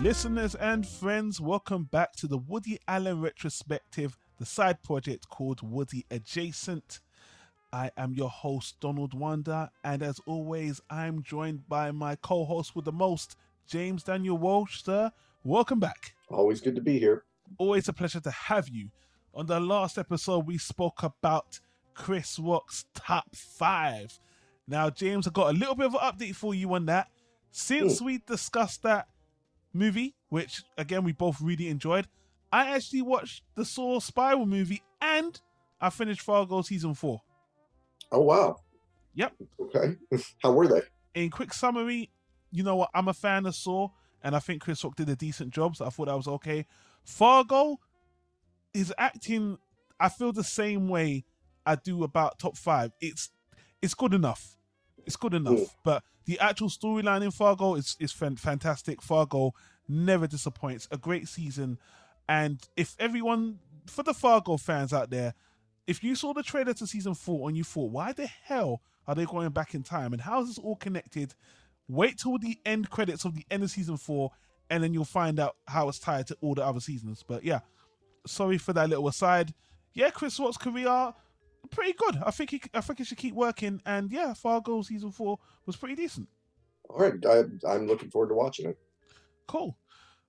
Listeners and friends, welcome back to the Woody Allen retrospective, the side project called Woody Adjacent. I am your host, Donald Wonder, and as always, I'm joined by my co host with the most, James Daniel Walsh. Sir, welcome back. Always good to be here. Always a pleasure to have you. On the last episode, we spoke about Chris Rock's top five. Now, James, I got a little bit of an update for you on that. Since hmm. we discussed that movie, which again we both really enjoyed, I actually watched the Saw Spiral movie and I finished Fargo season four. Oh wow. Yep. Okay. How were they? In quick summary, you know what? I'm a fan of Saw, and I think Chris Rock did a decent job, so I thought that was okay. Fargo is acting. I feel the same way I do about top five. It's it's good enough. It's good enough, Mm. but the actual storyline in Fargo is is fantastic. Fargo never disappoints. A great season, and if everyone for the Fargo fans out there, if you saw the trailer to season four and you thought, why the hell are they going back in time and how is this all connected? Wait till the end credits of the end of season four, and then you'll find out how it's tied to all the other seasons. But yeah, sorry for that little aside. Yeah, Chris Rock's career pretty good. I think he, I think he should keep working. And yeah, Fargo season four was pretty decent. All right. I, I'm looking forward to watching it. Cool.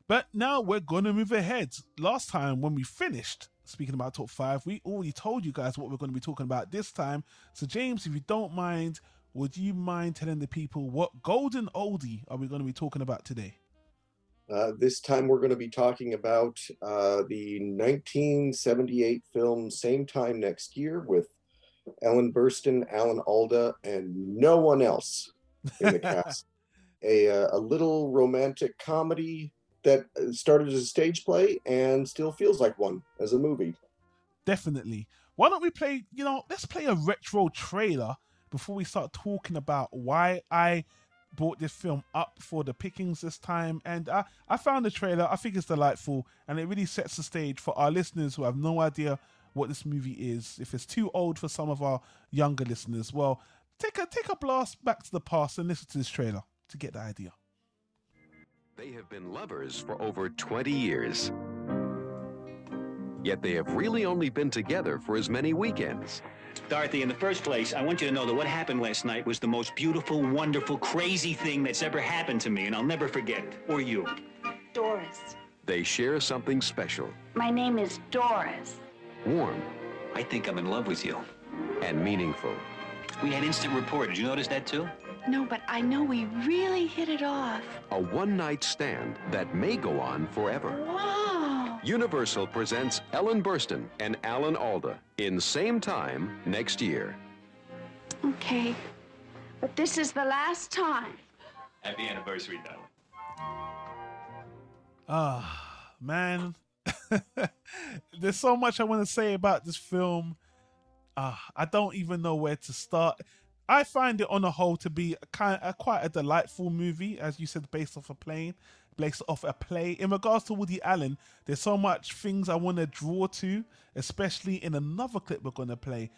But now we're going to move ahead. Last time when we finished speaking about top five, we already told you guys what we're going to be talking about this time. So, James, if you don't mind, would you mind telling the people what golden oldie are we going to be talking about today? Uh, this time we're going to be talking about uh, the 1978 film Same Time Next Year with Ellen Burstyn, Alan Alda, and no one else in the cast. a, uh, a little romantic comedy that uh, started as a stage play and still feels like one as a movie. Definitely. Why don't we play, you know, let's play a retro trailer before we start talking about why I brought this film up for the pickings this time. And I, I found the trailer, I think it's delightful, and it really sets the stage for our listeners who have no idea what this movie is. If it's too old for some of our younger listeners, well, take a take a blast back to the past and listen to this trailer to get the idea. They have been lovers for over 20 years. Yet they have really only been together for as many weekends. Dorothy, in the first place, I want you to know that what happened last night was the most beautiful, wonderful, crazy thing that's ever happened to me, and I'll never forget it. Or you. Doris. They share something special, My name is Doris. Warm, I think I'm in love with you. and meaningful. We had instant rapport. Did you notice that too? No, but I know we really hit it off. A one night stand that may go on forever. Wow. Universal presents Ellen Burstyn and Alan Alda in same time next year. Okay. But this is the last time. Happy anniversary, darling. Ah, man. There's so much I want to say about this film. Ah, I don't even know where to start. I find it on the whole to be a kind a, quite a delightful movie, as you said, based off a plane, based off a play. In regards to Woody Allen, there's so much things I want to draw to, especially in another clip we're to play.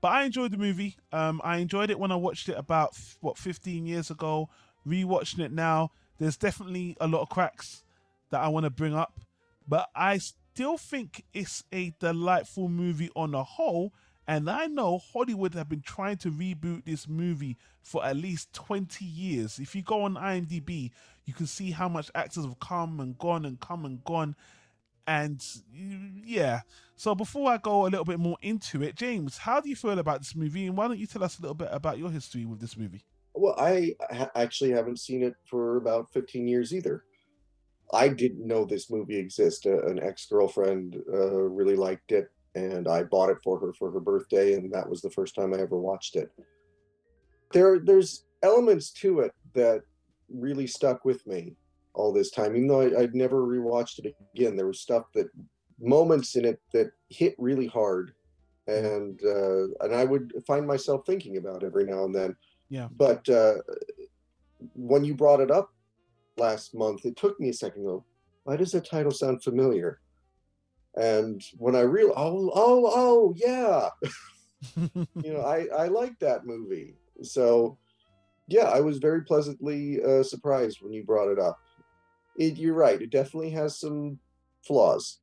But I enjoyed the movie. Um, I enjoyed it when I watched it about what 15 years ago. Rewatching it now, there's definitely a lot of cracks that I want to bring up, but I still think it's a delightful movie on the whole. And I know Hollywood have been trying to reboot this movie for at least 20 years. If you go on IMDb, you can see how much actors have come and gone and come and gone. And yeah, so before I go a little bit more into it, James, how do you feel about this movie? And why don't you tell us a little bit about your history with this movie? Well, I actually haven't seen it for about 15 years either. I didn't know this movie existed. Uh, an ex girlfriend uh, really liked it, and I bought it for her for her birthday, and that was the first time I ever watched it. There, there's elements to it that really stuck with me all this time, even though I, I'd never rewatched it again. There was stuff that moments in it that hit really hard, and uh, and I would find myself thinking about every now and then. Yeah. But uh, when you brought it up last month, it took me a second to go, why does the title sound familiar? And when I real oh oh oh yeah, you know I I like that movie. So yeah, I was very pleasantly uh, surprised when you brought it up. it, you're right. It definitely has some flaws,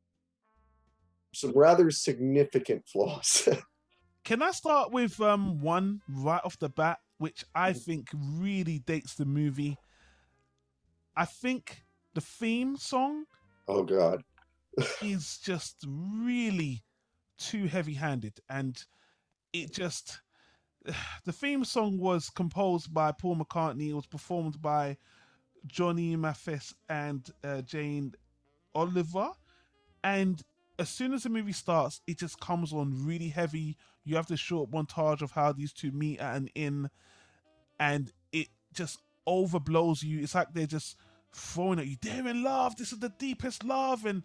some rather significant flaws. Can I start with um one right off the bat, which I think really dates the movie? I think the theme song oh God. is just really too heavy-handed, and it just the theme song was composed by Paul McCartney. It was performed by Johnny Mathis and uh, Jane Oliver, and as soon as the movie starts, it just comes on really heavy. You have the short montage of how these two meet at an inn, and it just overblows you. It's like they're just throwing at you, they're in love. This is the deepest love, and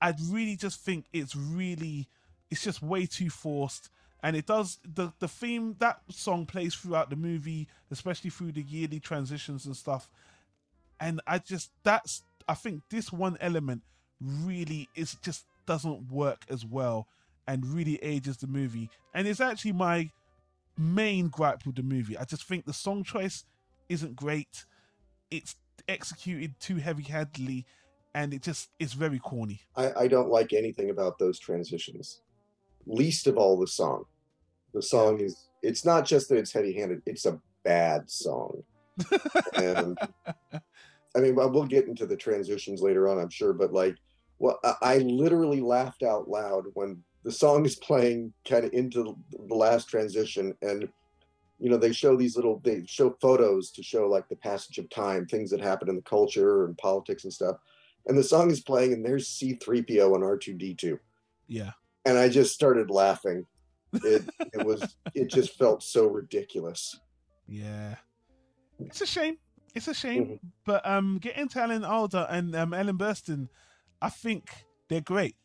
I really just think it's really, it's just way too forced. And it does the the theme that song plays throughout the movie, especially through the yearly transitions and stuff. And I just that's I think this one element really is just doesn't work as well and really ages the movie. And it's actually my main gripe with the movie. I just think the song choice isn't great. It's executed too heavy-handedly, and it just it's very corny. I, I don't like anything about those transitions. Least of all the song. The song is it's not just that it's heavy handed, it's a bad song. and I mean well, we'll get into the transitions later on, I'm sure, but like well I, I literally laughed out loud when the song is playing kind of into the last transition and you know they show these little they show photos to show like the passage of time things that happen in the culture and politics and stuff and the song is playing and there's c3po and r2d2 Yeah. and i just started laughing it it was it just felt so ridiculous Yeah. It's a shame. It's a shame. Mhm. But um getting to Alan Alda and um, Ellen Burstyn, I think they're great.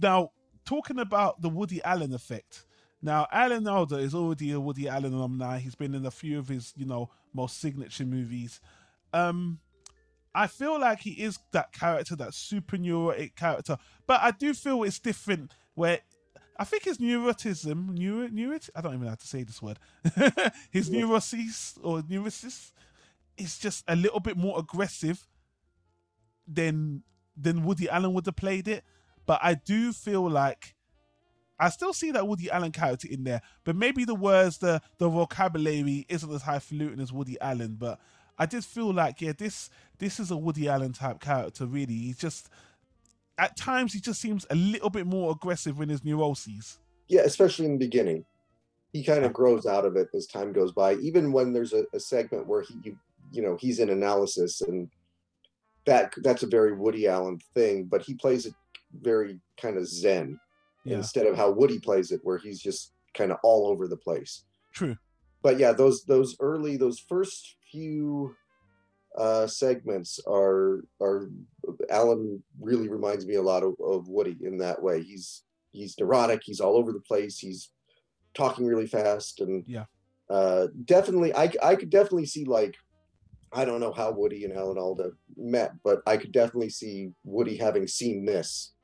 Now, talking about the Woody Allen effect. Now, Alan Alda is already a Woody Allen alumni. He's been in a few of his, you know, most signature movies. Um I feel like he is that character, that super neurotic character. But I do feel it's different where I think his neurotism, neuro, neurot, I don't even know how to say this word. his Yeah. neurosis or neurosis is just a little bit more aggressive than than Woody Allen would have played it. But I do feel like I still see that Woody Allen character in there, but maybe the words, the the vocabulary isn't as highfalutin as Woody Allen. But I did feel like, yeah, this this is a Woody Allen type character. Really, he's just at times he just seems a little bit more aggressive in his neuroses. yeah especially in the beginning he kind of grows out of it as time goes by even when there's a, a segment where he you, you know he's in analysis and that that's a very woody allen thing but he plays it very kind of zen Yeah, instead of how woody plays it where he's just kind of all over the place true. but yeah those those early those first few uh segments are are alan really reminds me a lot of, of woody in that way he's he's neurotic he's all over the place he's talking really fast and Yeah. uh definitely i i could definitely see like i don't know how woody and alan alda met but i could definitely see woody having seen this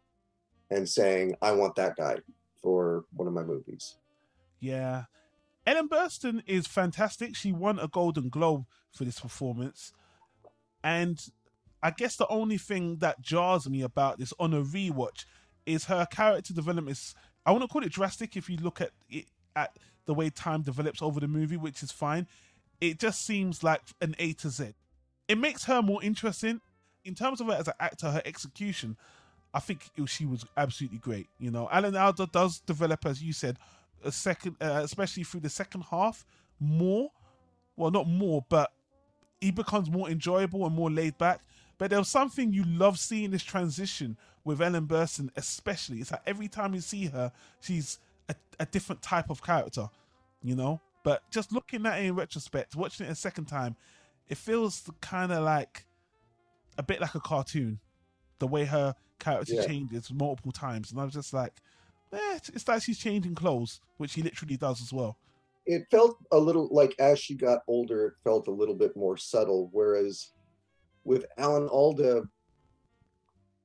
and saying i want that guy for one of my movies Yeah. Ellen Burstyn is fantastic. She won a Golden Globe for this performance. And I guess the only thing that jars me about this on a rewatch is her character development is I want to call it drastic if you look at it at the way time develops over the movie, which is fine. It just seems like an A to Z. It makes her more interesting. In terms of her as an actor, her execution, I think it- she was absolutely great. You know, Alan Alda does develop, as you said, a second, uh, especially through the second half, more. Well, not more, but he becomes more enjoyable and more laid back. But there was something you love seeing this transition with Ellen Burstyn, especially. It's like every time you see her, she's a, a different type of character, you know. But just looking at it in retrospect, watching it a second time, it feels kind of like a bit like a cartoon. The way her character Yeah. changes multiple times, and I was just like, eh, it's- like she's changing clothes, which she literally does as well. it felt a little like as she got older, it felt a little bit more subtle. Whereas with Alan Alda,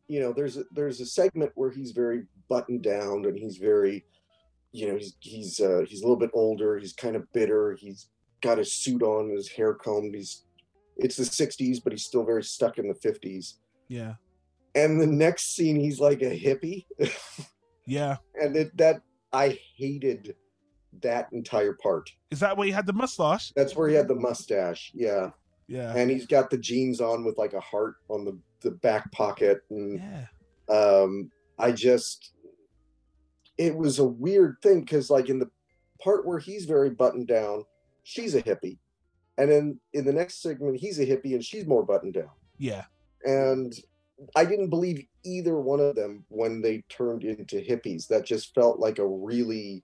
you know, there's a, there's a segment where he's very buttoned down and he's very, you know, he's he's uh, he's a little bit older. He's kind of bitter. He's got his suit on, his hair combed. He's it's the '60s, but he's still very stuck in the '50s. Yeah. And the next scene, he's like a hippie. Yeah. and it, that I hated that entire part. Is that where he had the mustache? That's where he had the mustache. Yeah. Yeah. And he's got the jeans on with like a heart on the, the back pocket. And Yeah. um, I just, it was a weird thing because, like, in the part where he's very buttoned down, she's a hippie. And then in the next segment, he's a hippie and she's more buttoned down. Yeah. And I didn't believe either one of them when they turned into hippies. That just felt like a really,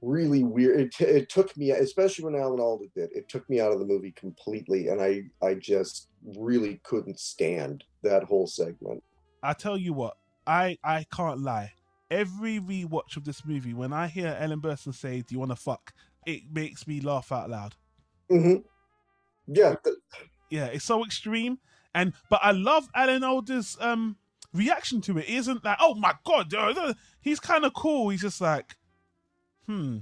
really weird. It, t- it took me, especially when Alan Alda did, it took me out of the movie completely, and I, I just really couldn't stand that whole segment. I tell you what, I I can't lie. Every rewatch of this movie, when I hear Ellen Burstyn say, "Do you want to fuck?" it makes me laugh out loud. Mm-hmm. Yeah, Yeah, it's so extreme, and but I love Alan Alda's um reaction to it. He isn't like, "Oh my god," uh, uh," he's kind of cool. He's just like, "Hmm,"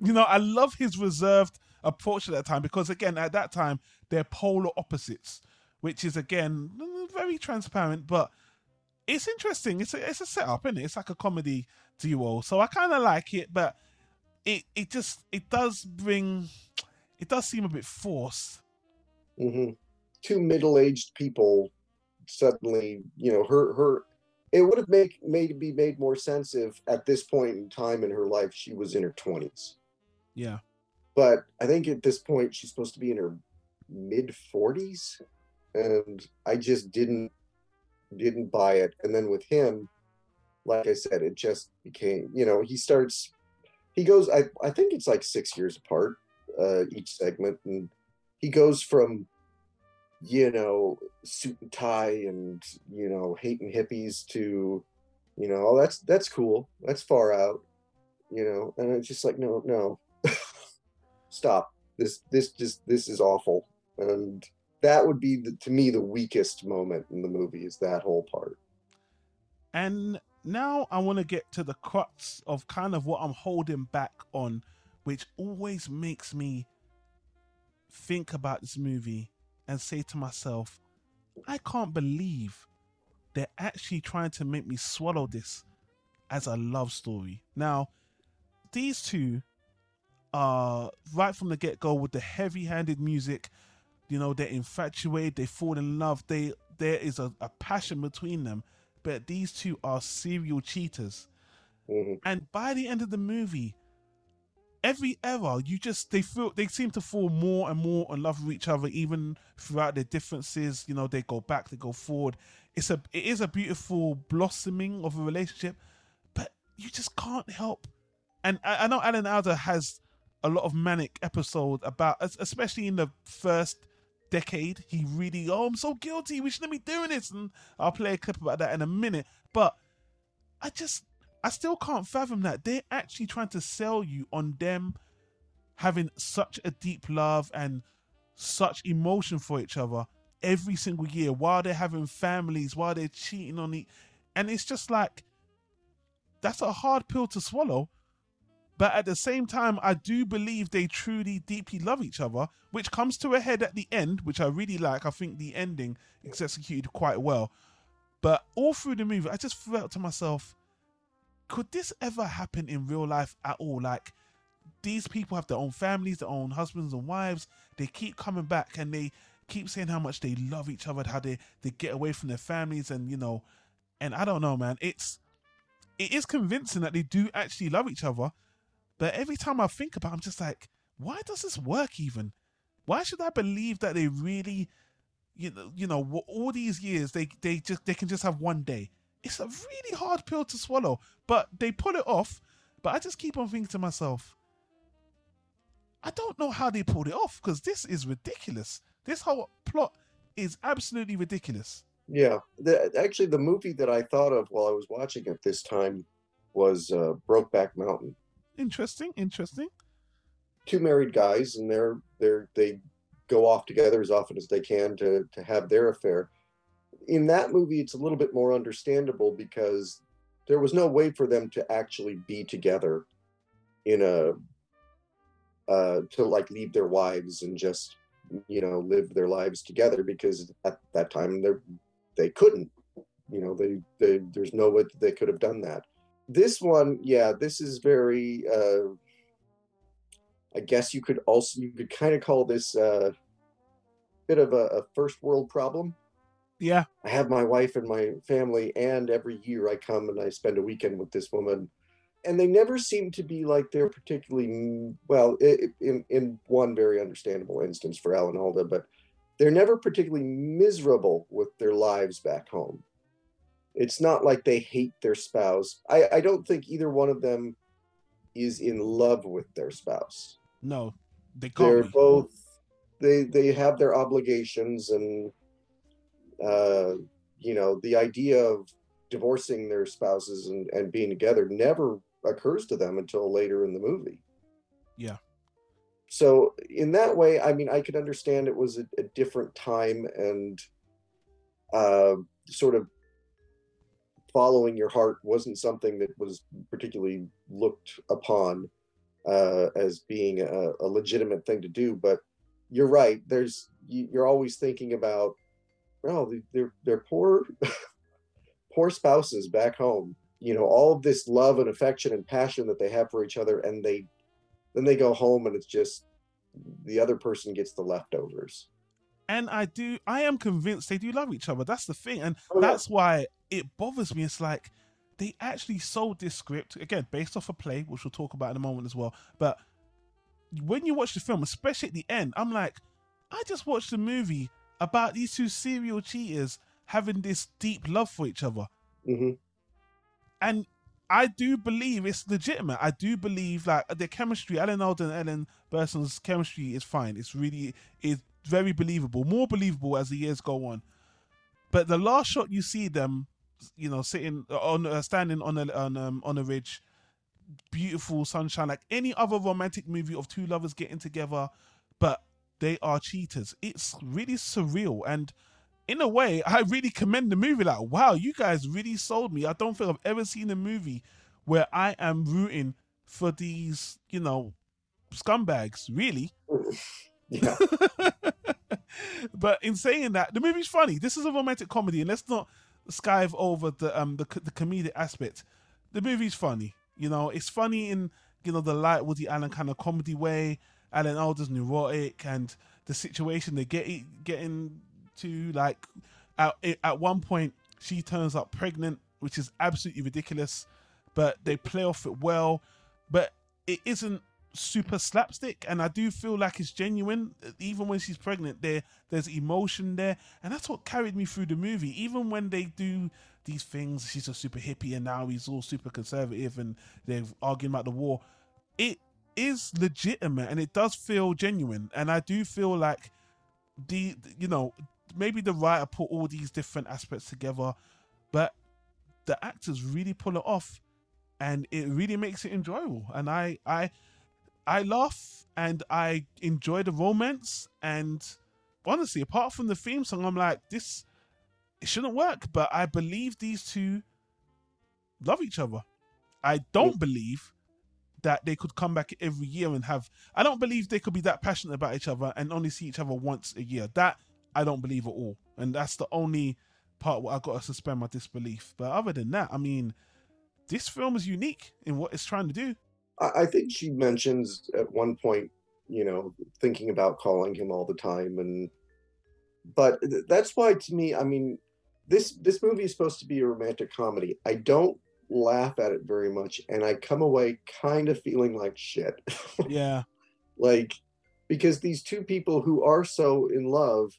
you know. I love his reserved approach at that time because again, at that time, they're polar opposites, which is again very transparent, but it's interesting. It's a it's a setup, isn't it? It's like a comedy duo, so I kind of like it, but it it just it does bring it does seem a bit forced. hmm two middle-aged people suddenly, you know, her her. It would have made made be made more sense if at this point in time in her life she was in her twenties. Yeah, but I think at this point she's supposed to be in her mid 40s and I just didn't didn't buy it and then with him like I said it just became you know he starts he goes I I think it's like 6 years apart uh each segment and he goes from you know suit and tie and you know hating hippies to you know oh that's that's cool. That's far out you know? And it's just like no no. Stop. This this just this is awful. And that would be the, to me the weakest moment in the movie is that whole part. And now I want to get to the crux of kind of what I'm holding back on, which always makes me think about this movie and say to myself, I can't believe they're actually trying to make me swallow this as a love story. Now, these two are right from the get go with the heavy handed music. You know, they're infatuated, they fall in love, they there is a, a passion between them, but these two are serial cheaters. Mhm. And by the end of the movie, every era you just they feel they seem to fall more and more in love with each other even throughout their differences. You know they go back they go forward. It's a it is a beautiful blossoming of a relationship but you just can't help. And i, I know alan alda has a lot of manic episodes about es- especially in the first decade he really oh i'm so guilty we shouldn't be doing this. And i'll play a clip about that in a minute. But i just I still can't fathom that they're actually trying to sell you on them having such a deep love and such emotion for each other every single year while they're having families, while they're cheating on each and it's just like that's a hard pill to swallow. But at the same time, I do believe they truly deeply love each other, which comes to a head at the end, which I really like. I think the ending is executed quite well. But all through the movie, I just felt to myself, could this ever happen in real life at all? Like these people have their own families, their own husbands and wives. They keep coming back and they keep saying how much they love each other, how they, they get away from their families and you know, and I don't know, man. It's it is convincing that they do actually love each other. But every time I think about it, I'm just like, why does this work even? Why should I believe that they really you know, you know, all these years they they just they can just have one day it's a really hard pill to swallow, but they pull it off. But I just keep on thinking to myself, I don't know how they pulled it off because this is ridiculous. This whole plot is absolutely ridiculous. yeah the, actually the movie that i thought of while i was watching it this time was uh, brokeback mountain Interesting, interesting. two married guys and they're they're they go off together as often as they can to to have their affair in that movie it's a little bit more understandable because there was no way for them to actually be together in a uh to like leave their wives and just you know live their lives together because at that time they're they couldn't you know they, they there's no way they could have done that. This one yeah this is very uh i guess you could also you could kind of call this uh bit of a, a first world problem Yeah. I have my wife and my family, and every year I come and I spend a weekend with this woman. And they never seem to be like they're particularly well, in in one very understandable instance for Alan Alda, but they're never particularly miserable with their lives back home. It's not like they hate their spouse. I, I don't think either one of them is in love with their spouse No, they they're can't. Both they they have their obligations and uh you know the idea of divorcing their spouses and, and being together never occurs to them until later in the movie Yeah. so in that way i mean i could understand it was a, a different time and uh sort of following your heart wasn't something that was particularly looked upon uh, as being a, a legitimate thing to do. But you're right. There's you- you're always thinking about, they- they're they're poor, poor spouses back home. You know, all of this love and affection and passion that they have for each other, and they then they go home and it's just the other person gets the leftovers. and I do. I am convinced they do love each other. That's the thing, and Oh, yeah. that's why it bothers me. It's like they actually sold this script again based off a play, which we'll talk about in a moment as well. But when you watch the film, especially at the end, I'm like, I just watched a movie about these two serial cheaters having this deep love for each other, hmm and I do believe it's legitimate. I do believe like the chemistry, Alan Alda and Ellen Burstyn's chemistry is fine. It's really is very believable, more believable as the years go on. But the last shot you see them, you know, sitting on, uh, standing on a on um, on a ridge, beautiful sunshine, like any other romantic movie of two lovers getting together, but they are cheaters. It's really surreal and in a way, I really commend the movie. Like, wow, you guys really sold me. I don't think I've ever seen a movie where I am rooting for these, you know, scumbags. Really. Yeah. but in saying that, the movie's funny. This is a romantic comedy, and let's not skive over the um the, the comedic aspect. The movie's funny. You know, it's funny in you know the light Woody Allen kind of comedy way. Alan Alda's neurotic, and the situation they get getting to. Like at at one point, she turns up pregnant, which is absolutely ridiculous. But they play off it well. But it isn't super slapstick and I do feel like it's genuine even when she's pregnant there there's emotion there and that's what carried me through the movie even when they do these things she's a super hippie and now he's all super conservative and they're arguing about the war it is legitimate and it does feel genuine and I do feel like the you know maybe the writer put all these different aspects together but the actors really pull it off and it really makes it enjoyable and I I I laugh and I enjoy the romance. And honestly, apart from the theme song, I'm like, this it shouldn't work. But I believe these two love each other. I don't believe that they could come back every year and have. I don't believe they could be that passionate about each other and only see each other once a year. That I don't believe at all. And that's the only part where I got to suspend my disbelief. But other than that, I mean, this film is unique in what it's trying to do. I, think she mentions at one point, you know, thinking about calling him all the time, and but that's why to me, I mean, this this movie is supposed to be a romantic comedy. I don't laugh at it very much, and I come away kind of feeling like shit, Yeah. like because these two people who are so in love,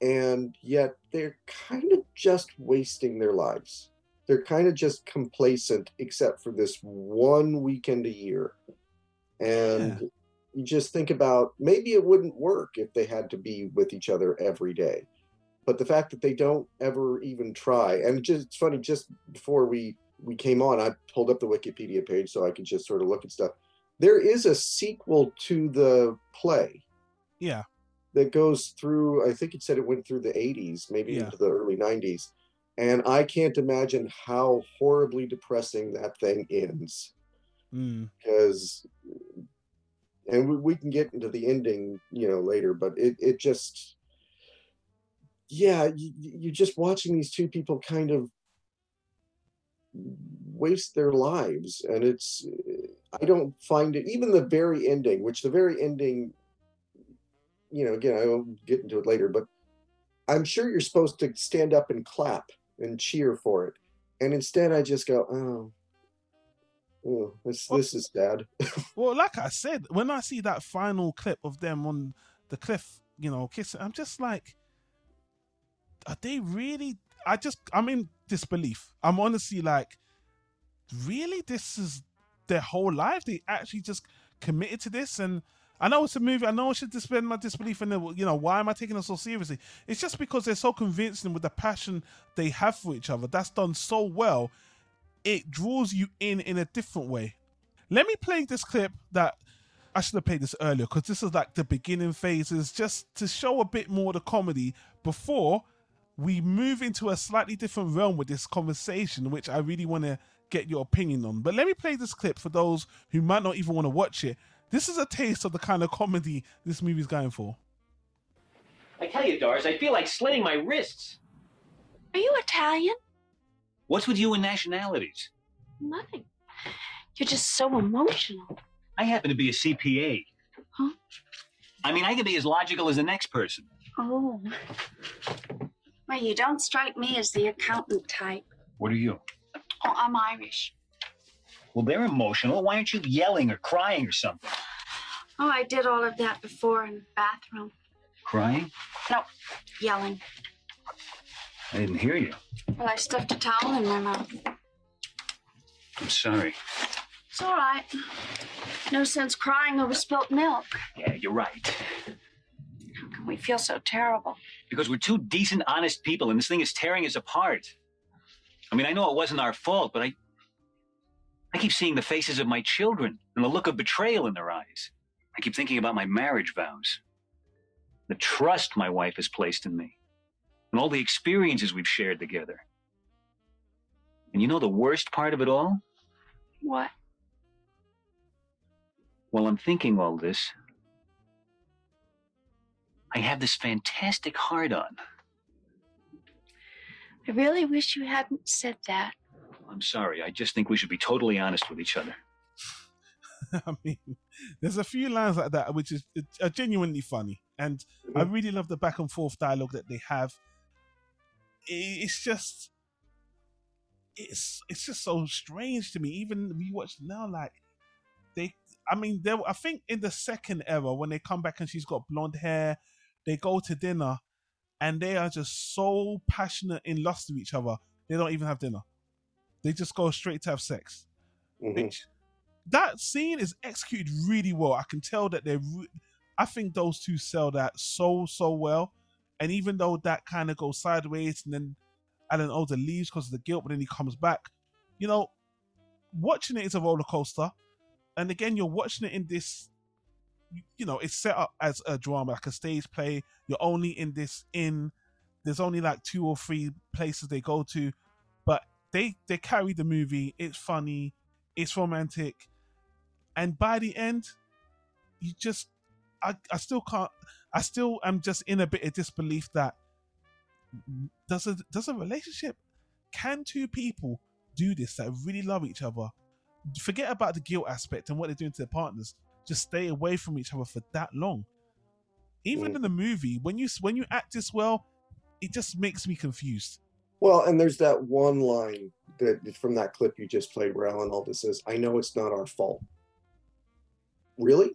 and yet they're kind of just wasting their lives. They're kind of just complacent except for this one weekend a year. And you just think about maybe it wouldn't work if they had to be with each other every day but the fact that they don't ever even try and just it's funny just before we we came on i pulled up the wikipedia page so i could just sort of look at stuff there is a sequel to the play Yeah. that goes through i think it said it went through the 80s maybe Yeah. into the early 90s and i can't imagine how horribly depressing that thing ends Mm. because and we, we can get into the ending, you know, later, but it it just yeah, you, you're just watching these two people kind of waste their lives and it's i don't find it even the very ending which the very ending you know again i will get into it later but i'm sure you're supposed to stand up and clap and cheer for it and instead i just go oh Oh, this Well- this is sad. Well, like I said, when I see that final clip of them on the cliff, you know, kissing, I'm just like, are they really? I just, I'm in disbelief. I'm honestly like, really? This is their whole life? They actually just committed to this? And I know it's a movie. I know I should suspend my disbelief and, you know, why am I taking it so seriously? It's just because they're so convincing with the passion they have for each other. That's done so well. It draws you in in a different way. Let me play this clip that I should have played this earlier because this is like the beginning phases just to show a bit more the comedy before we move into a slightly different realm with this conversation, which I really want to get your opinion on. But let me play this clip for those who might not even want to watch it. This is a taste of the kind of comedy this movie's going for. I tell you, Doris, I feel like slitting my wrists. Are you Italian? What's with you and nationalities? Nothing. You're just so emotional. I happen to be a CPA. Huh? I mean, I can be as logical as the next person. Oh. Well, you don't strike me as the accountant type. What are you? Oh, I'm Irish. Well, they're emotional. Why aren't you yelling or crying or something? Oh, I did all of that before in the bathroom. Crying? No, yelling. I didn't hear you. Well, I stuffed a towel in my mouth. I'm sorry. It's all right. No sense crying over spilt milk. Yeah, you're right. We feel so terrible? Because we're two decent, honest people, and this thing is tearing us apart. I mean, I know it wasn't our fault, but I. I keep seeing the faces of my children and the look of betrayal in their eyes. I keep thinking about my marriage vows, the trust my wife has placed in me, and all the experiences we've shared together. And you know the worst part of it all? What? While I'm thinking all this, I have this fantastic heart on. I really wish you hadn't said that. I'm sorry. I just think we should be totally honest with each other. I mean, there's a few lines like that which is uh, are genuinely funny, and I mm-hmm. really love the back and forth dialogue that they have. It's just, it's it's just so strange to me. Even we watch now, like they, I mean, there. I think in the second era when they come back and she's got blonde hair, they go to dinner, and they are just so passionate in lust with each other. They don't even have dinner. They just go straight to have sex Mhm. which that scene is executed really well. I can tell that they're. Re- I think those two sell that so so well, and even though that kind of goes sideways, and then Alan Alda leaves because of the guilt, but then he comes back. You know, watching it is a roller coaster, and again, you're watching it in this. You know, it's set up as a drama, like a stage play. You're only in this in. There's only like two or three places they go to, but they they carry the movie. It's funny it's romantic and by the end you just I, I still can't i still am just in a bit of disbelief that does a does a relationship can two people do this that really love each other forget about the guilt aspect and what they're doing to their partners just stay away from each other for that long even Mm. in the movie when you when you act this well it just makes me confused Well, and there's that one line that from that clip you just played where Alan Alda says, "I know it's not our fault." Really?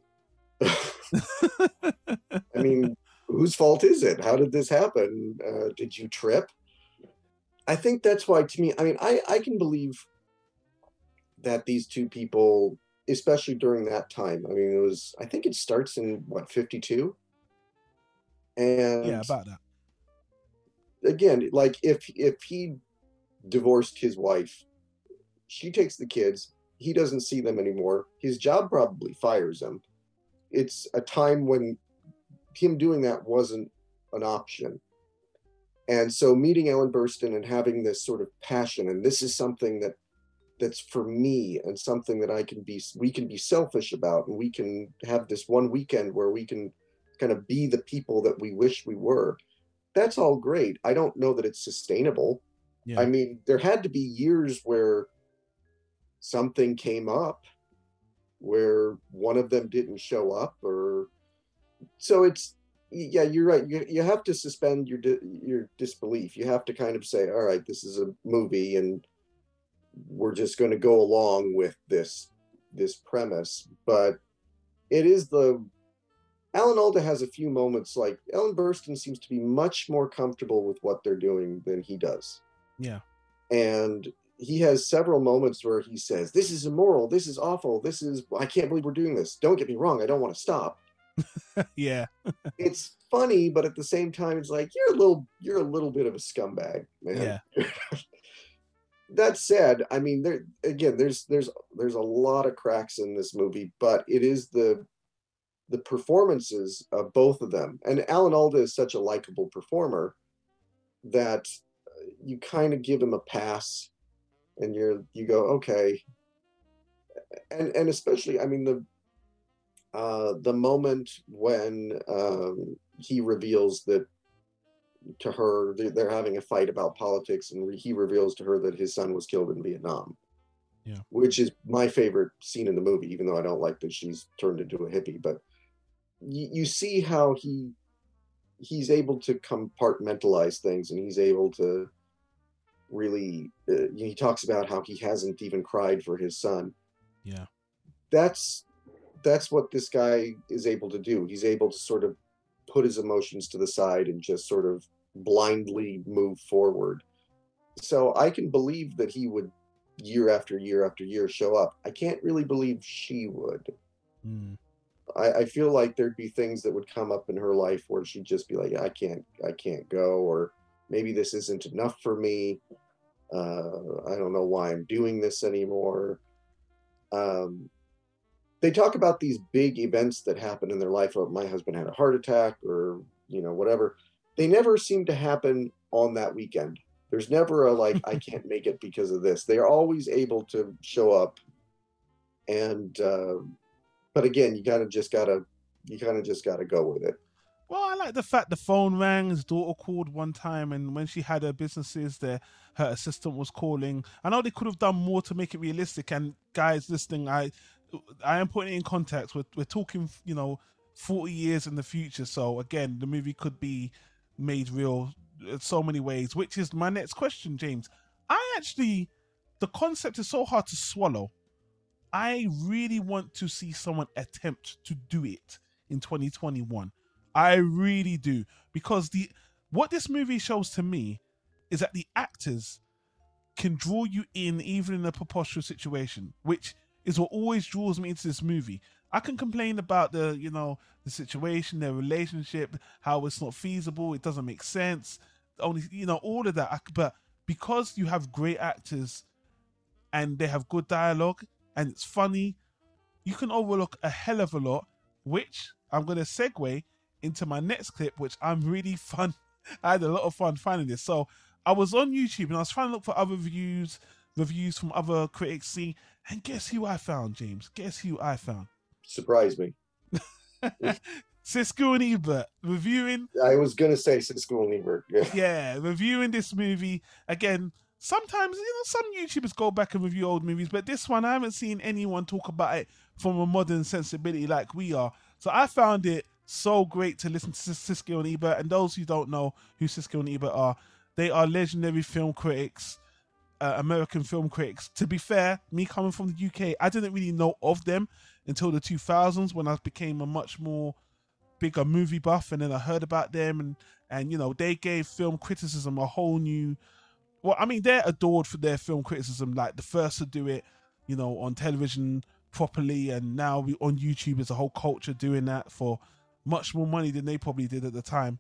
I mean, whose fault is it? How did this happen? Uh, did you trip? I think that's why, to me, I mean, I I can believe that these two people, especially during that time, I mean, it was. I think it starts in what fifty two. And yeah about that again like if if he divorced his wife she takes the kids he doesn't see them anymore his job probably fires him it's a time when him doing that wasn't an option and so meeting ellen burstyn and having this sort of passion and this is something that that's for me and something that I can be we can be selfish about and we can have this one weekend where we can kind of be the people that we wish we were. That's all great. I don't know that it's sustainable. Yeah. I mean, there had to be years where something came up where one of them didn't show up or so it's yeah you're right you, you have to suspend your di- your disbelief you have to kind of say all right this is a movie and we're just going to go along with this this premise but it is the alan alda has a few moments like ellen burstyn seems to be much more comfortable with what they're doing than he does Yeah. and he has several moments where he says this is immoral this is awful this is i can't believe we're doing this don't get me wrong i don't want to stop yeah. it's funny but at the same time it's like you're a little you're a little bit of a scumbag man Yeah. that said i mean there again there's there's there's a lot of cracks in this movie but it is the the performances of both of them. And alan alda is such a likable performer that uh, you kind of give him a pass and you're you go okay. And and especially i mean the uh the moment when um he reveals that to her they- they're having a fight about politics and re- he reveals to her that his son was killed in vietnam Yeah. which is my favorite scene in the movie even though i don't like that she's turned into a hippie but you, you see how he he's able to compartmentalize things and he's able to really uh, he talks about how he hasn't even cried for his son Yeah. that's that's what this guy is able to do he's able to sort of put his emotions to the side and just sort of blindly move forward so i can believe that he would year after year after year show up i can't really believe she would Mm. I, I feel like there'd be things that would come up in her life where she'd just be like, I can't, I can't go, or maybe this isn't enough for me. Uh, I don't know why I'm doing this anymore. Um, they talk about these big events that happen in their life. Oh, my husband had a heart attack, or you know, whatever. They never seem to happen on that weekend. There's never a like, I can't make it because of this. They are always able to show up, and uh, but again, you kind of just gotta you kind of just gotta go with it. Well, I like the fact the phone rang. His daughter called one time, and when she had her businesses, there her assistant was calling. I know they could have done more to make it realistic. And guys, listening, I I am putting it in context. We're we're talking, you know, forty years in the future. So again, the movie could be made real in so many ways. Which is my next question, James. I actually, the concept is so hard to swallow. I really want to see someone attempt to do it in 2021. I really do because the what this movie shows to me is that the actors can draw you in even in a preposterous situation, which is what always draws me into this movie. I can complain about the you know the situation, their relationship, how it's not feasible, it doesn't make sense, only you know all of that. But because you have great actors and they have good dialogue and it's funny, you can overlook a hell of a lot. Which I'm gonna segue into my next clip, which I'm really fun. I had a lot of fun finding this. So I was on YouTube and I was trying to look for other reviews, reviews from other critics. See, and guess who I found, James? Guess who I found? Surprise me. Siskel and Ebert reviewing I was gonna say Siskel and Ebert. Yeah. yeah, reviewing this movie again. Sometimes you know some YouTubers go back and review old movies, but this one I haven't seen anyone talk about it from a modern sensibility like we are. So I found it so great to listen to Siskel and Ebert. And those who don't know who Siskel and Ebert are, they are legendary film critics, uh, American film critics. To be fair, me coming from the UK, I didn't really know of them until the 2000s when I became a much more bigger movie buff, and then I heard about them, and and you know they gave film criticism a whole new. Well, I mean they're adored for their film criticism, like the first to do it, you know, on television properly, and now we, on YouTube is a whole culture doing that for much more money than they probably did at the time.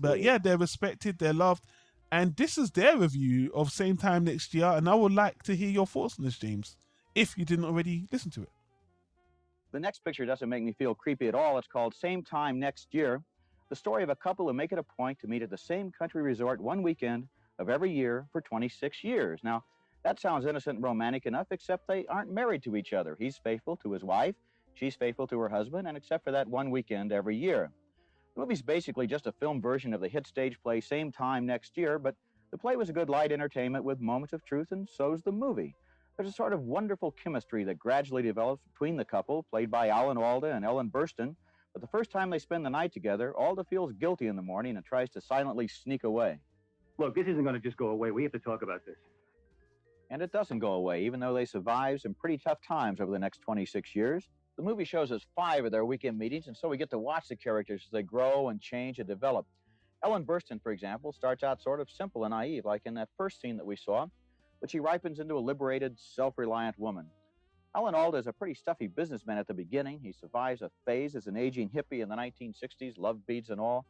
But yeah, they're respected, they're loved, and this is their review of same time next year, and I would like to hear your thoughts on this, James, if you didn't already listen to it. The next picture doesn't make me feel creepy at all. It's called Same Time Next Year. The story of a couple who make it a point to meet at the same country resort one weekend of every year for 26 years. Now, That sounds innocent and romantic enough, except they aren't married to each other. He's faithful to his wife, she's faithful to her husband, and except for that one weekend every year. The movie's basically just a film version of the hit stage play Same Time Next Year, but the play was a good light entertainment with moments of truth, and so's the movie. There's a sort of wonderful chemistry that gradually develops between the couple, played by Alan Alda and Ellen Burstyn. But the first time they spend the night together, Alda feels guilty in the morning and tries to silently sneak away. Look, this isn't going to just go away. We have to talk about this. And it doesn't go away, even though they survive some pretty tough times over the next 26 years. The movie shows us five of their weekend meetings, and so we get to watch the characters as they grow and change and develop. Ellen Burstyn, for example, starts out sort of simple and naive, like in that first scene that we saw, but she ripens into a liberated, self reliant woman. Alan Alda is a pretty stuffy businessman at the beginning. He survives a phase as an aging hippie in the 1960s, love beads and all.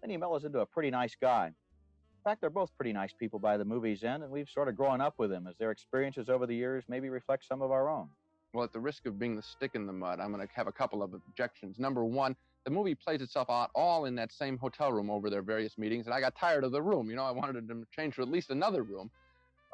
Then he mellows into a pretty nice guy. In fact, they're both pretty nice people by the movie's end, and we've sort of grown up with them as their experiences over the years maybe reflect some of our own. Well, at the risk of being the stick in the mud, I'm going to have a couple of objections. Number one, the movie plays itself out all in that same hotel room over their various meetings, and I got tired of the room. You know, I wanted to change to at least another room.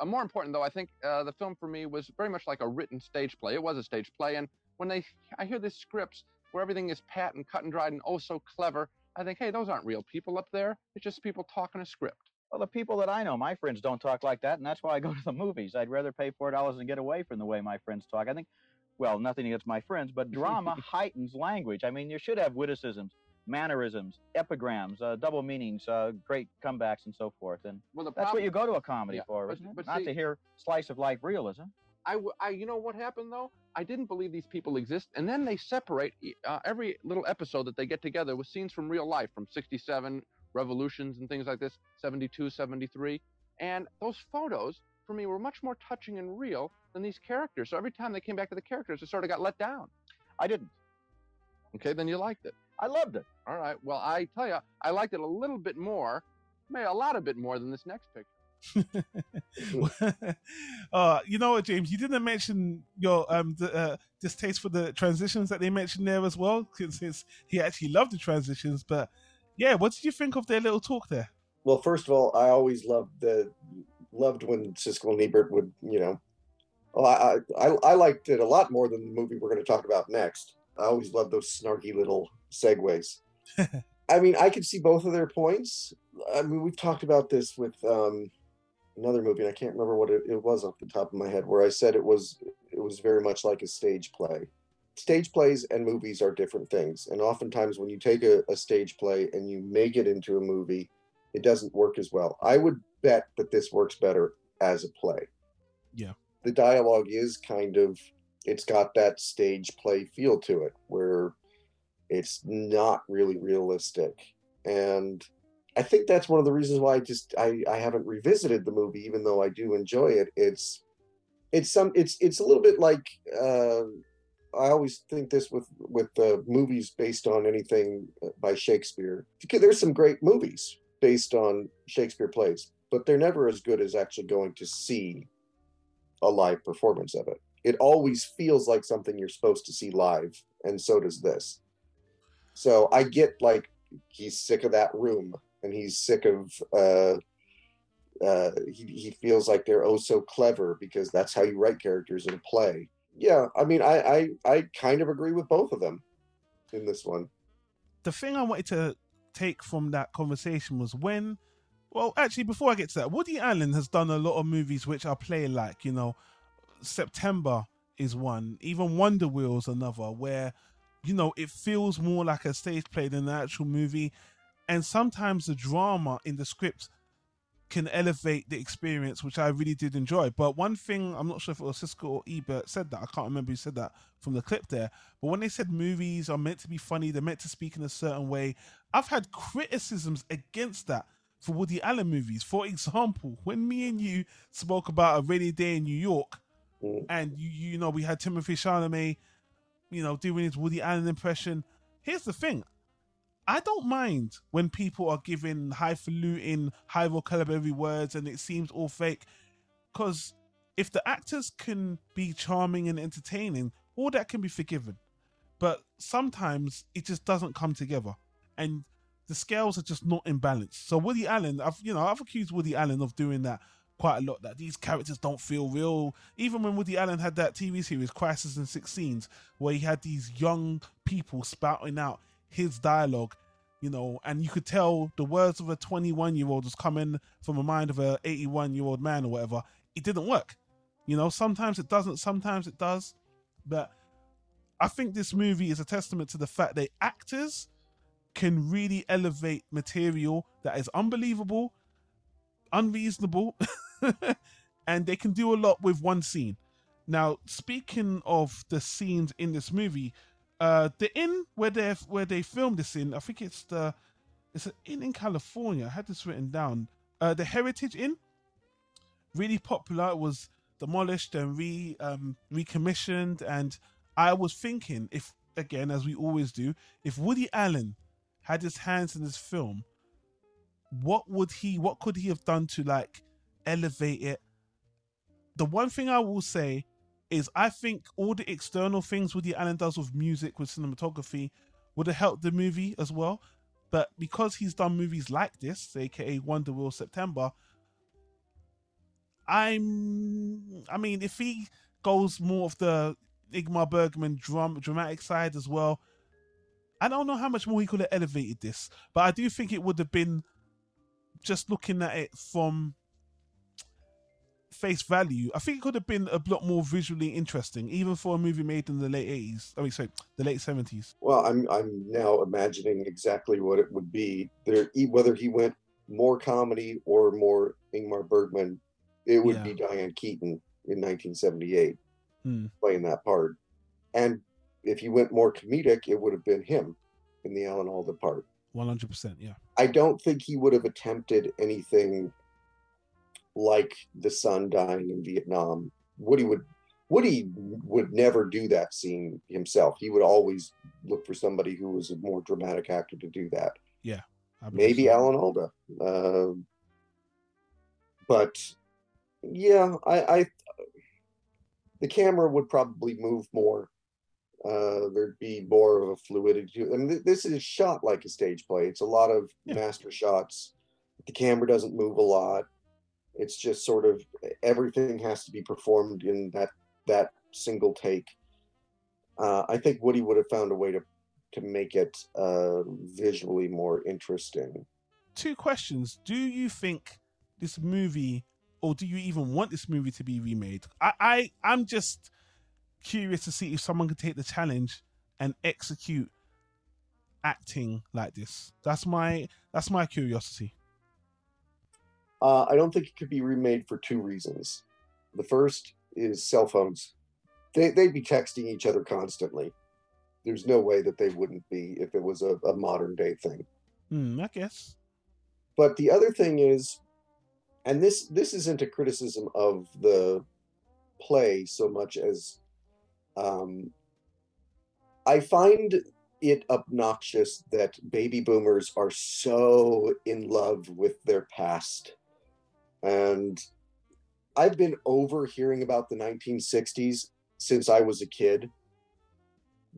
Uh, more important, though, I think uh, the film for me was very much like a written stage play. It was a stage play, and when they, I hear these scripts where everything is pat and cut and dried and oh so clever, I think, hey, those aren't real people up there. It's just people talking a script. Well, the people that I know, my friends don't talk like that, and that's why I go to the movies. I'd rather pay four dollars and get away from the way my friends talk. I think, well, nothing against my friends, but drama heightens language. I mean, you should have witticisms, mannerisms, epigrams, uh, double meanings, uh, great comebacks, and so forth. And Well, the that's problem, what you go to a comedy Yeah, for, but- isn't it? but Not see- to hear slice of life realism. I, w- I, you know what happened though? I didn't believe these people exist, and then they separate uh, every little episode that they get together with scenes from real life, from '67 revolutions and things like this, '72, '73, and those photos for me were much more touching and real than these characters. So every time they came back to the characters, it sort of got let down. I didn't. Okay, then you liked it. I loved it. All right. Well, I tell you, I liked it a little bit more, maybe a lot a bit more than this next picture. uh, you know what, James? You didn't mention your um the, uh, distaste for the transitions that they mentioned there as well, since he actually loved the transitions. But yeah, what did you think of their little talk there? Well, first of all, I always loved the loved when Siskel and Ebert would, you know, well, I, I I liked it a lot more than the movie we're going to talk about next. I always love those snarky little segues. I mean, I could see both of their points. I mean, we've talked about this with um, another movie, and I can't remember what it, it was off the top of my head, where I said it was it was very much like a stage play. Stage plays and movies are different things, and oftentimes when you take a, a stage play and you make it into a movie, it doesn't work as well. I would bet that this works better as a play. Yeah. The dialogue is kind of it's got that stage play feel to it where it's not really realistic. And I think that's one of the reasons why I just I, I haven't revisited the movie even though I do enjoy it. It's it's some it's it's a little bit like uh, I always think this with with uh, movies based on anything by Shakespeare. There's some great movies based on Shakespeare plays, but they're never as good as actually going to see a live performance of it. It always feels like something you're supposed to see live, and so does this. So I get like he's sick of that room, and he's sick of uh, uh, he he feels like they're oh so clever because that's how you write characters in a play. Yeah, I mean, I I I kind of agree with both of them in this one. the thing I wanted to take from that conversation was when, well, actually, before I get to that, Woody Allen has done a lot of movies which are play like, you know, September is one, even Wonder Wheel's another, where, you know, it feels more like a stage play than an actual movie. And sometimes the drama in the script can elevate the experience, which I really did enjoy. But one thing, I'm not sure if it was Siskel or Ebert said that. I can't remember who said that from the clip there. But when they said movies are meant to be funny, they're meant to speak in a certain way. I've had criticisms against that for Woody Allen movies. For example, when me and you spoke about a rainy day in New York, Mm. and you you know we had Timothée Chalamet, you know, doing his Woody Allen impression. Here's the thing. I don't mind when people are giving highfalutin, high vocabulary words and it seems all fake. Because if the actors can be charming and entertaining, all that can be forgiven. But sometimes it just doesn't come together. And the scales are just not in balance. So Woody Allen, I've you know, I've accused Woody Allen of doing that quite a lot that these characters don't feel real. Even when Woody Allen had that TV series, Crisis in Six Scenes, where he had these young people spouting out his dialogue, you know, and you could tell the words of a 21 year old was coming from the mind of a 81 year old man or whatever. It didn't work. You know, sometimes it doesn't, sometimes it does. But I think this movie is a testament to the fact that actors can really elevate material that is unbelievable, unreasonable, and they can do a lot with one scene. Now, speaking of the scenes in this movie, uh, the inn where they where they filmed this in, I think it's the it's an inn in California. I had this written down. Uh, the Heritage Inn, really popular. It was demolished and re um, recommissioned, and I was thinking if again, as we always do, if Woody Allen had his hands in this film, what would he what could he have done to like elevate it? The one thing I will say is I think all the external things Woody Allen does with music, with cinematography, would have helped the movie as well. But because he's done movies like this, aka Wonder Wheel September, I'm I mean, if he goes more of the Ingmar Bergman drum dramatic side as well, I don't know how much more he could have elevated this, but I do think it would have been just looking at it from face value. I think it could have been a lot more visually interesting, even for a movie made in the late eighties. I mean, sorry, the late seventies. Well, I'm I'm now imagining exactly what it would be. There, whether he went more comedy or more Ingmar Bergman, it would Yeah. be Diane Keaton in 1978 Hmm. playing that part. And if he went more comedic, it would have been him in the Alan Alda part. One hundred percent, yeah. I don't think he would have attempted anything like the son dying in Vietnam. Woody would Woody would never do that scene himself. He would always look for somebody who was a more dramatic actor to do that. Yeah, Maybe so. Alan Alda. Uh, but yeah, I, I the camera would probably move more. Uh, there'd be more of a fluidity. I mean, th- this is shot like a stage play. It's a lot of Yeah. master shots. The camera doesn't move a lot. It's just sort of everything has to be performed in that that single take. Uh, I think Woody would have found a way to to make it uh, visually more interesting. Two questions. Do you think this movie or do you even want this movie to be remade? I, I I'm just curious to see if someone could take the challenge and execute acting like this. That's my that's my curiosity. Uh, I don't think it could be remade for two reasons. The first is cell phones. They, they'd be texting each other constantly. There's no way that they wouldn't be if it was a, a modern day thing. Hmm, I guess. But the other thing is, and this this isn't a criticism of the play so much as um, I find it obnoxious that baby boomers are so in love with their past. And I've been over hearing about the 1960s since I was a kid,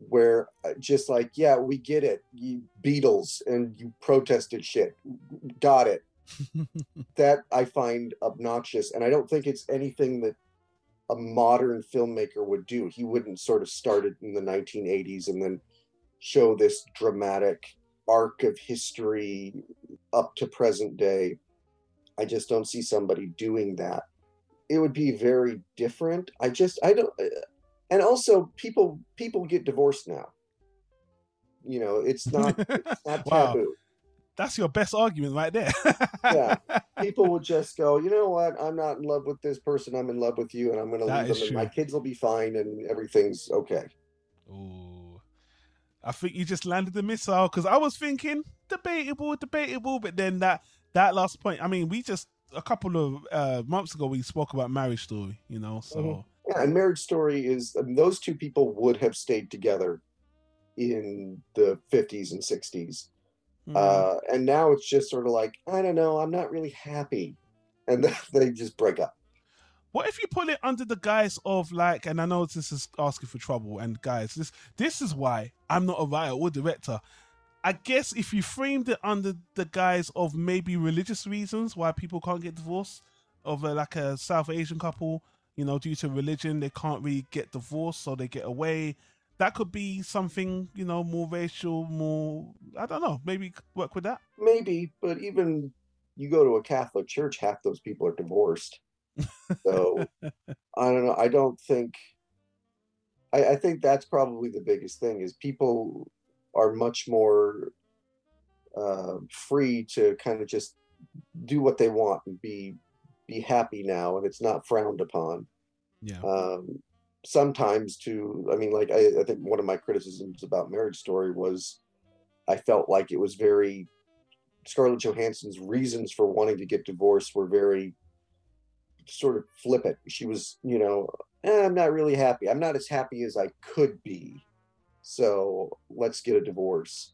where uh, just like, yeah, we get it, you Beatles, and you protested shit. Got it. that I find obnoxious. And I don't think it's anything that a modern filmmaker would do. He wouldn't sort of start it in the 1980s and then show this dramatic arc of history up to present day. I just don't see somebody doing that. It would be very different. I just I don't uh, and also people people get divorced now. You know, it's not it's not Wow. taboo. That's your best argument right there. Yeah. People will just go, you know what? I'm not in love with this person. I'm in love with you, and I'm going to leave them, and my kids will be fine, and everything's okay. Ooh. I think you just landed the missile because I was thinking debatable, debatable, but then that that last point. I mean, we just a couple of uh, months ago we spoke about Marriage Story, you know. So Mhm. Yeah, and Marriage Story is I mean, those two people would have stayed together in the 50s and 60s. Mm, Uh, and now it's just sort of like, I don't know, I'm not really happy. And they just break up. what if you put it under the guise of like? And I know this is asking for trouble. And guys, this this is why I'm not a writer or director. I guess if you framed it under the guise of maybe religious reasons why people can't get divorced, of a, like a South Asian couple. You know, due to religion, they can't really get divorced, so they get away. That could be something, you know, more racial, more. I don't know. Maybe work with that. Maybe, but even you go to a Catholic church, half those people are divorced. So I don't know. I don't think. I, I think that's probably the biggest thing is people are much more uh, free to kind of just do what they want and be be happy now, and it's not frowned upon. Yeah. Um, sometimes, to I mean, like I, I think one of my criticisms about Marriage Story was I felt like it was very Scarlett Johansson's reasons for wanting to get divorced were very sort of flippant. She was, you know, eh, I'm not really happy. I'm not as happy as I could be. So let's get a divorce.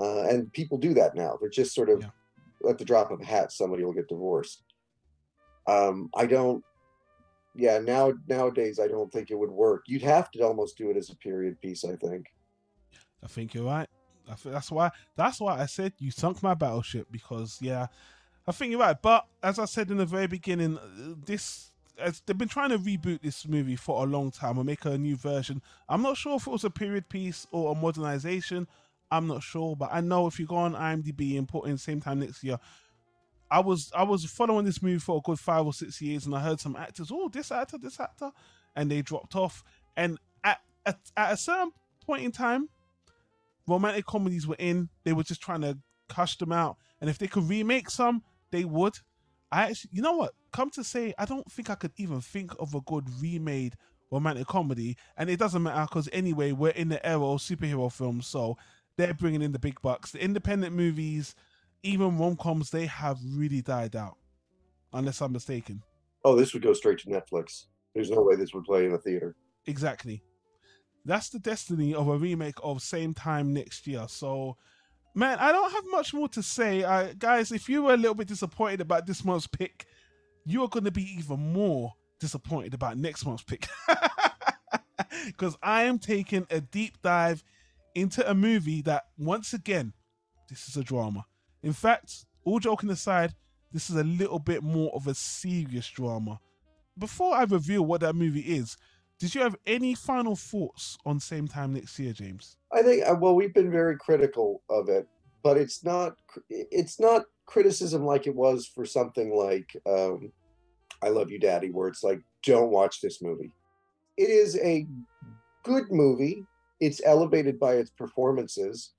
Uh, and people do that now. They're just sort of Yeah. at the drop of a hat, somebody will get divorced. Um, I don't. Yeah, now nowadays I don't think it would work. You'd have to almost do it as a period piece. I think. I think you're right. I think that's why that's why I said you sunk my battleship because yeah, I think you're right. But as I said in the very beginning, uh, this as they've been trying to reboot this movie for a long time or make a new version. I'm not sure if it was a period piece or a modernization. I'm not sure, but I know if you go on IMDb and put in same time next year, I was I was following this movie for a good five or six years, and I heard some actors, oh, this actor, this actor, and they dropped off. And at at, at a certain point in time, romantic comedies were in. They were just trying to cush them out, and if they could remake some, they would. I actually, you know what? Come to say, I don't think I could even think of a good remade romantic comedy, and it doesn't matter because anyway, we're in the era of superhero films, so they're bringing in the big bucks. The independent movies, even rom coms, they have really died out, unless I'm mistaken. Oh, this would go straight to Netflix. There's no way this would play in a theater. Exactly. That's the destiny of a remake of same time next year. So, man, I don't have much more to say. I, guys, if you were a little bit disappointed about this month's pick, you are going to be even more disappointed about next month's pick. Because I am taking a deep dive into a movie that, once again, this is a drama. In fact, all joking aside, this is a little bit more of a serious drama. Before I reveal what that movie is, did you have any final thoughts on same time next year, James? I think uh, well, we've been very critical of it, but it's not it's not criticism like it was for something like um, "I Love You, Daddy," where it's like, don't watch this movie. It is a good movie. It's elevated by its performances.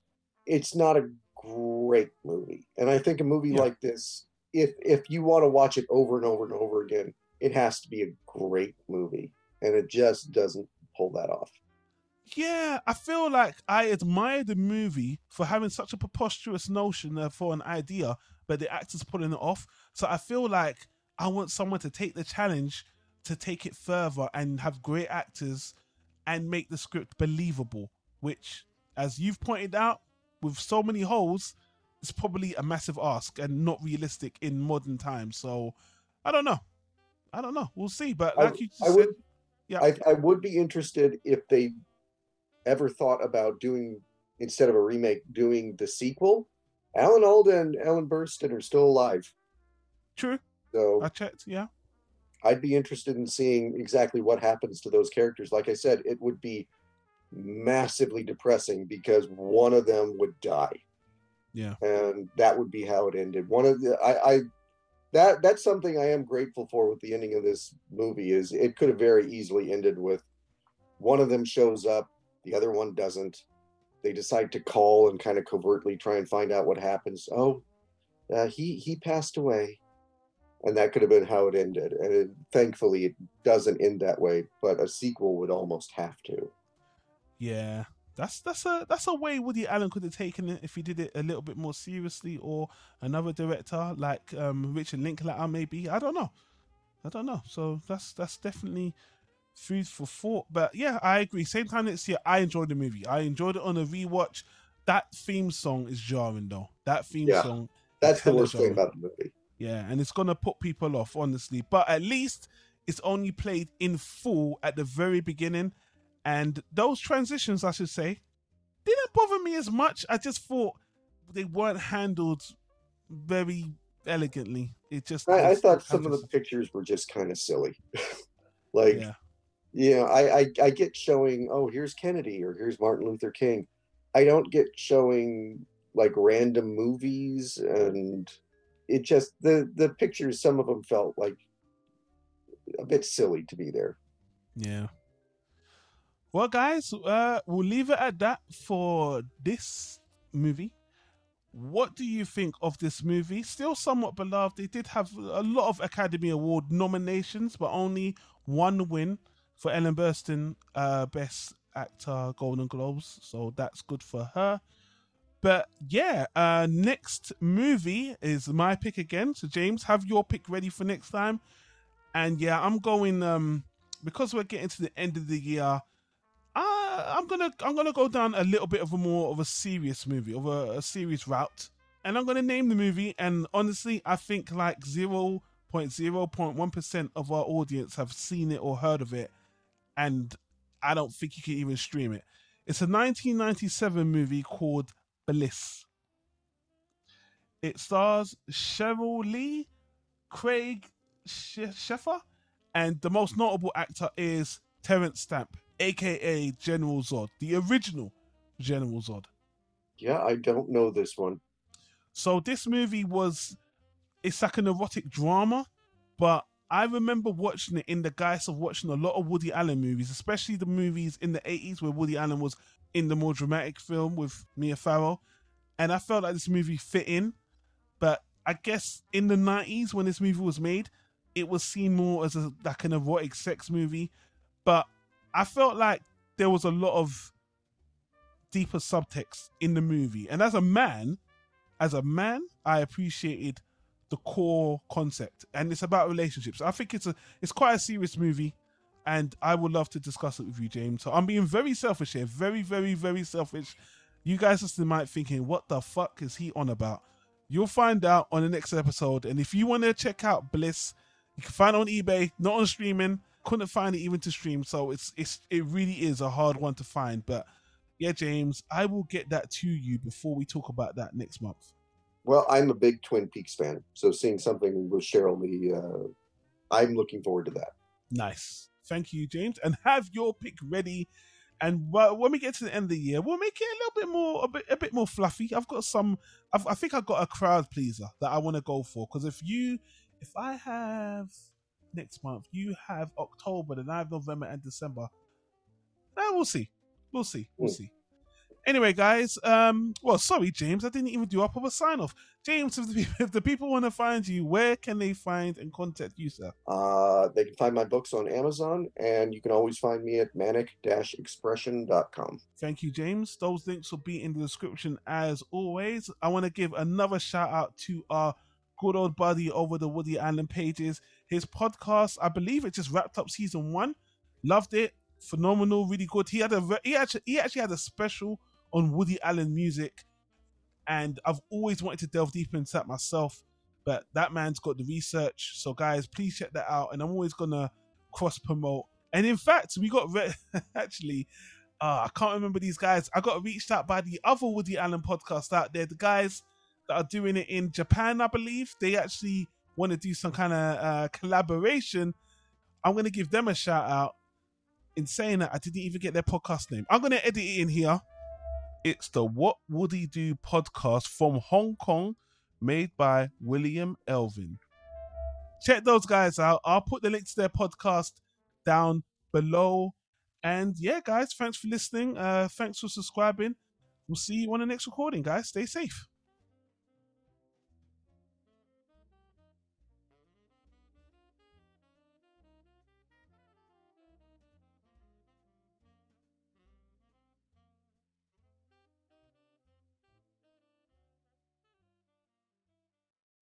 It's not a great movie, and I think a movie Yeah. like this, if if you want to watch it over and over and over again, it has to be a great movie, and it just doesn't pull that off. Yeah, I feel like I admire the movie for having such a preposterous notion for an idea, but the actors pulling it off. So I feel like I want someone to take the challenge to take it further and have great actors and make the script believable, which, as you've pointed out, with so many holes, is probably a massive ask and not realistic in modern times. So I don't know. I don't know. We'll see. But I- like you just I said, would, yeah. I, I would be interested if they ever thought about doing instead of a remake, doing the sequel. Alan Alda and Ellen Burstyn are still alive, true. so I checked. Yeah. I'd be interested in seeing exactly what happens to those characters. Like I said, it would be massively depressing because one of them would die. Yeah. and that would be how it ended. One of the I, I that that's something I am grateful for with the ending of this movie is it could have very easily ended with one of them shows up, the other one doesn't. They decide to call and kind of covertly try and find out what happens. Oh, uh, he he passed away, and that could have been how it ended. And it, thankfully, it doesn't end that way. But a sequel would almost have to. Yeah, that's that's a that's a way Woody Allen could have taken it if he did it a little bit more seriously, or another director like um, Richard Linklater, maybe. I don't know. I don't know. So that's that's definitely food for thought. But yeah, I agree. Same time next year, I enjoyed the movie. I enjoyed it on a rewatch. That theme song is jarring though. That theme Yeah. song. That's the worst thing about the movie. Yeah, and it's gonna put people off, honestly. But at least it's only played in full at the very beginning, and those transitions, I should say, didn't bother me as much. I just thought they weren't handled very elegantly. It just I, I thought some of the pictures were just kind of silly. like, yeah. know, I, I I get showing, oh, here's Kennedy or here's Martin Luther King. I don't get showing like random movies and it just the the pictures some of them felt like a bit silly to be there. Yeah. Well, guys, uh, we'll leave it at that for this movie. What do you think of this movie? Still somewhat beloved. It did have a lot of Academy Award nominations, but only one win for Ellen Burstyn, uh, Best Actor Golden Globes. So that's good for her. But yeah, uh, next movie is my pick again. So James, have your pick ready for next time. And yeah, I'm going um because we're getting to the end of the year. I'm gonna I'm gonna go down a little bit of a more of a serious movie, of a, a serious route, and I'm gonna name the movie. And honestly, I think like zero point zero point one percent of our audience have seen it or heard of it, and I don't think you can even stream it. It's a 1997 movie called Bliss. It stars Cheryl Lee, Craig Sheffer, and the most notable actor is Terence Stamp, aka General Zod, the original General Zod. Yeah, I don't know this one. So this movie was it's like an erotic drama, but I remember watching it in the guise of watching a lot of Woody Allen movies, especially the movies in the 80s where Woody Allen was in the more dramatic film with Mia Farrow. And I felt like this movie fit in. But I guess in the 90s when this movie was made, it was seen more as a like an erotic sex movie. But I felt like there was a lot of deeper subtext in the movie. And as a man, as a man, I appreciated the core concept, and it's about relationships. I think it's a it's quite a serious movie, and I would love to discuss it with you, James. So I'm being very selfish here, very, very, very selfish. You guys listening might thinking, what the fuck is he on about? You'll find out on the next episode. And if you want to check out Bliss, you can find it on eBay, not on streaming. Couldn't find it even to stream, so it's it's it really is a hard one to find. But yeah, James, I will get that to you before we talk about that next month. Well, I'm a big Twin Peaks fan, so seeing something with Cheryl Lee, uh, I'm looking forward to that. Nice. Thank you, James. And have your pick ready. And when we get to the end of the year, we'll make it a little bit more, a bit, a bit more fluffy. I've got some. I've, I think I've got a crowd pleaser that I want to go for. Because if you, if I have next month, you have October, then I have November and December. Eh, we'll see. We'll see. We'll Mm. see. Anyway, guys. Um. Well, sorry, James. I didn't even do up of a sign off. James, if the, if the people want to find you, where can they find and contact you, sir? Uh, they can find my books on Amazon, and you can always find me at manic-expression.com. Thank you, James. Those links will be in the description as always. I want to give another shout out to our good old buddy over the Woody Allen pages. His podcast, I believe it just wrapped up season one. Loved it. Phenomenal, really good. He had a he actually he actually had a special on Woody Allen music, and I've always wanted to delve deep into that myself. But that man's got the research, so guys, please check that out. And I'm always gonna cross promote. And in fact, we got re- actually uh, I can't remember these guys. I got reached out by the other Woody Allen podcast out there. The guys that are doing it in Japan, I believe. They actually want to do some kind of uh, collaboration. I'm going to give them a shout out. In saying that, I didn't even get their podcast name. I'm going to edit it in here. It's the What Would He Do podcast from Hong Kong, made by William Elvin. Check those guys out. I'll put the link to their podcast down below. And yeah, guys, thanks for listening. Uh, thanks for subscribing. We'll see you on the next recording, guys. Stay safe.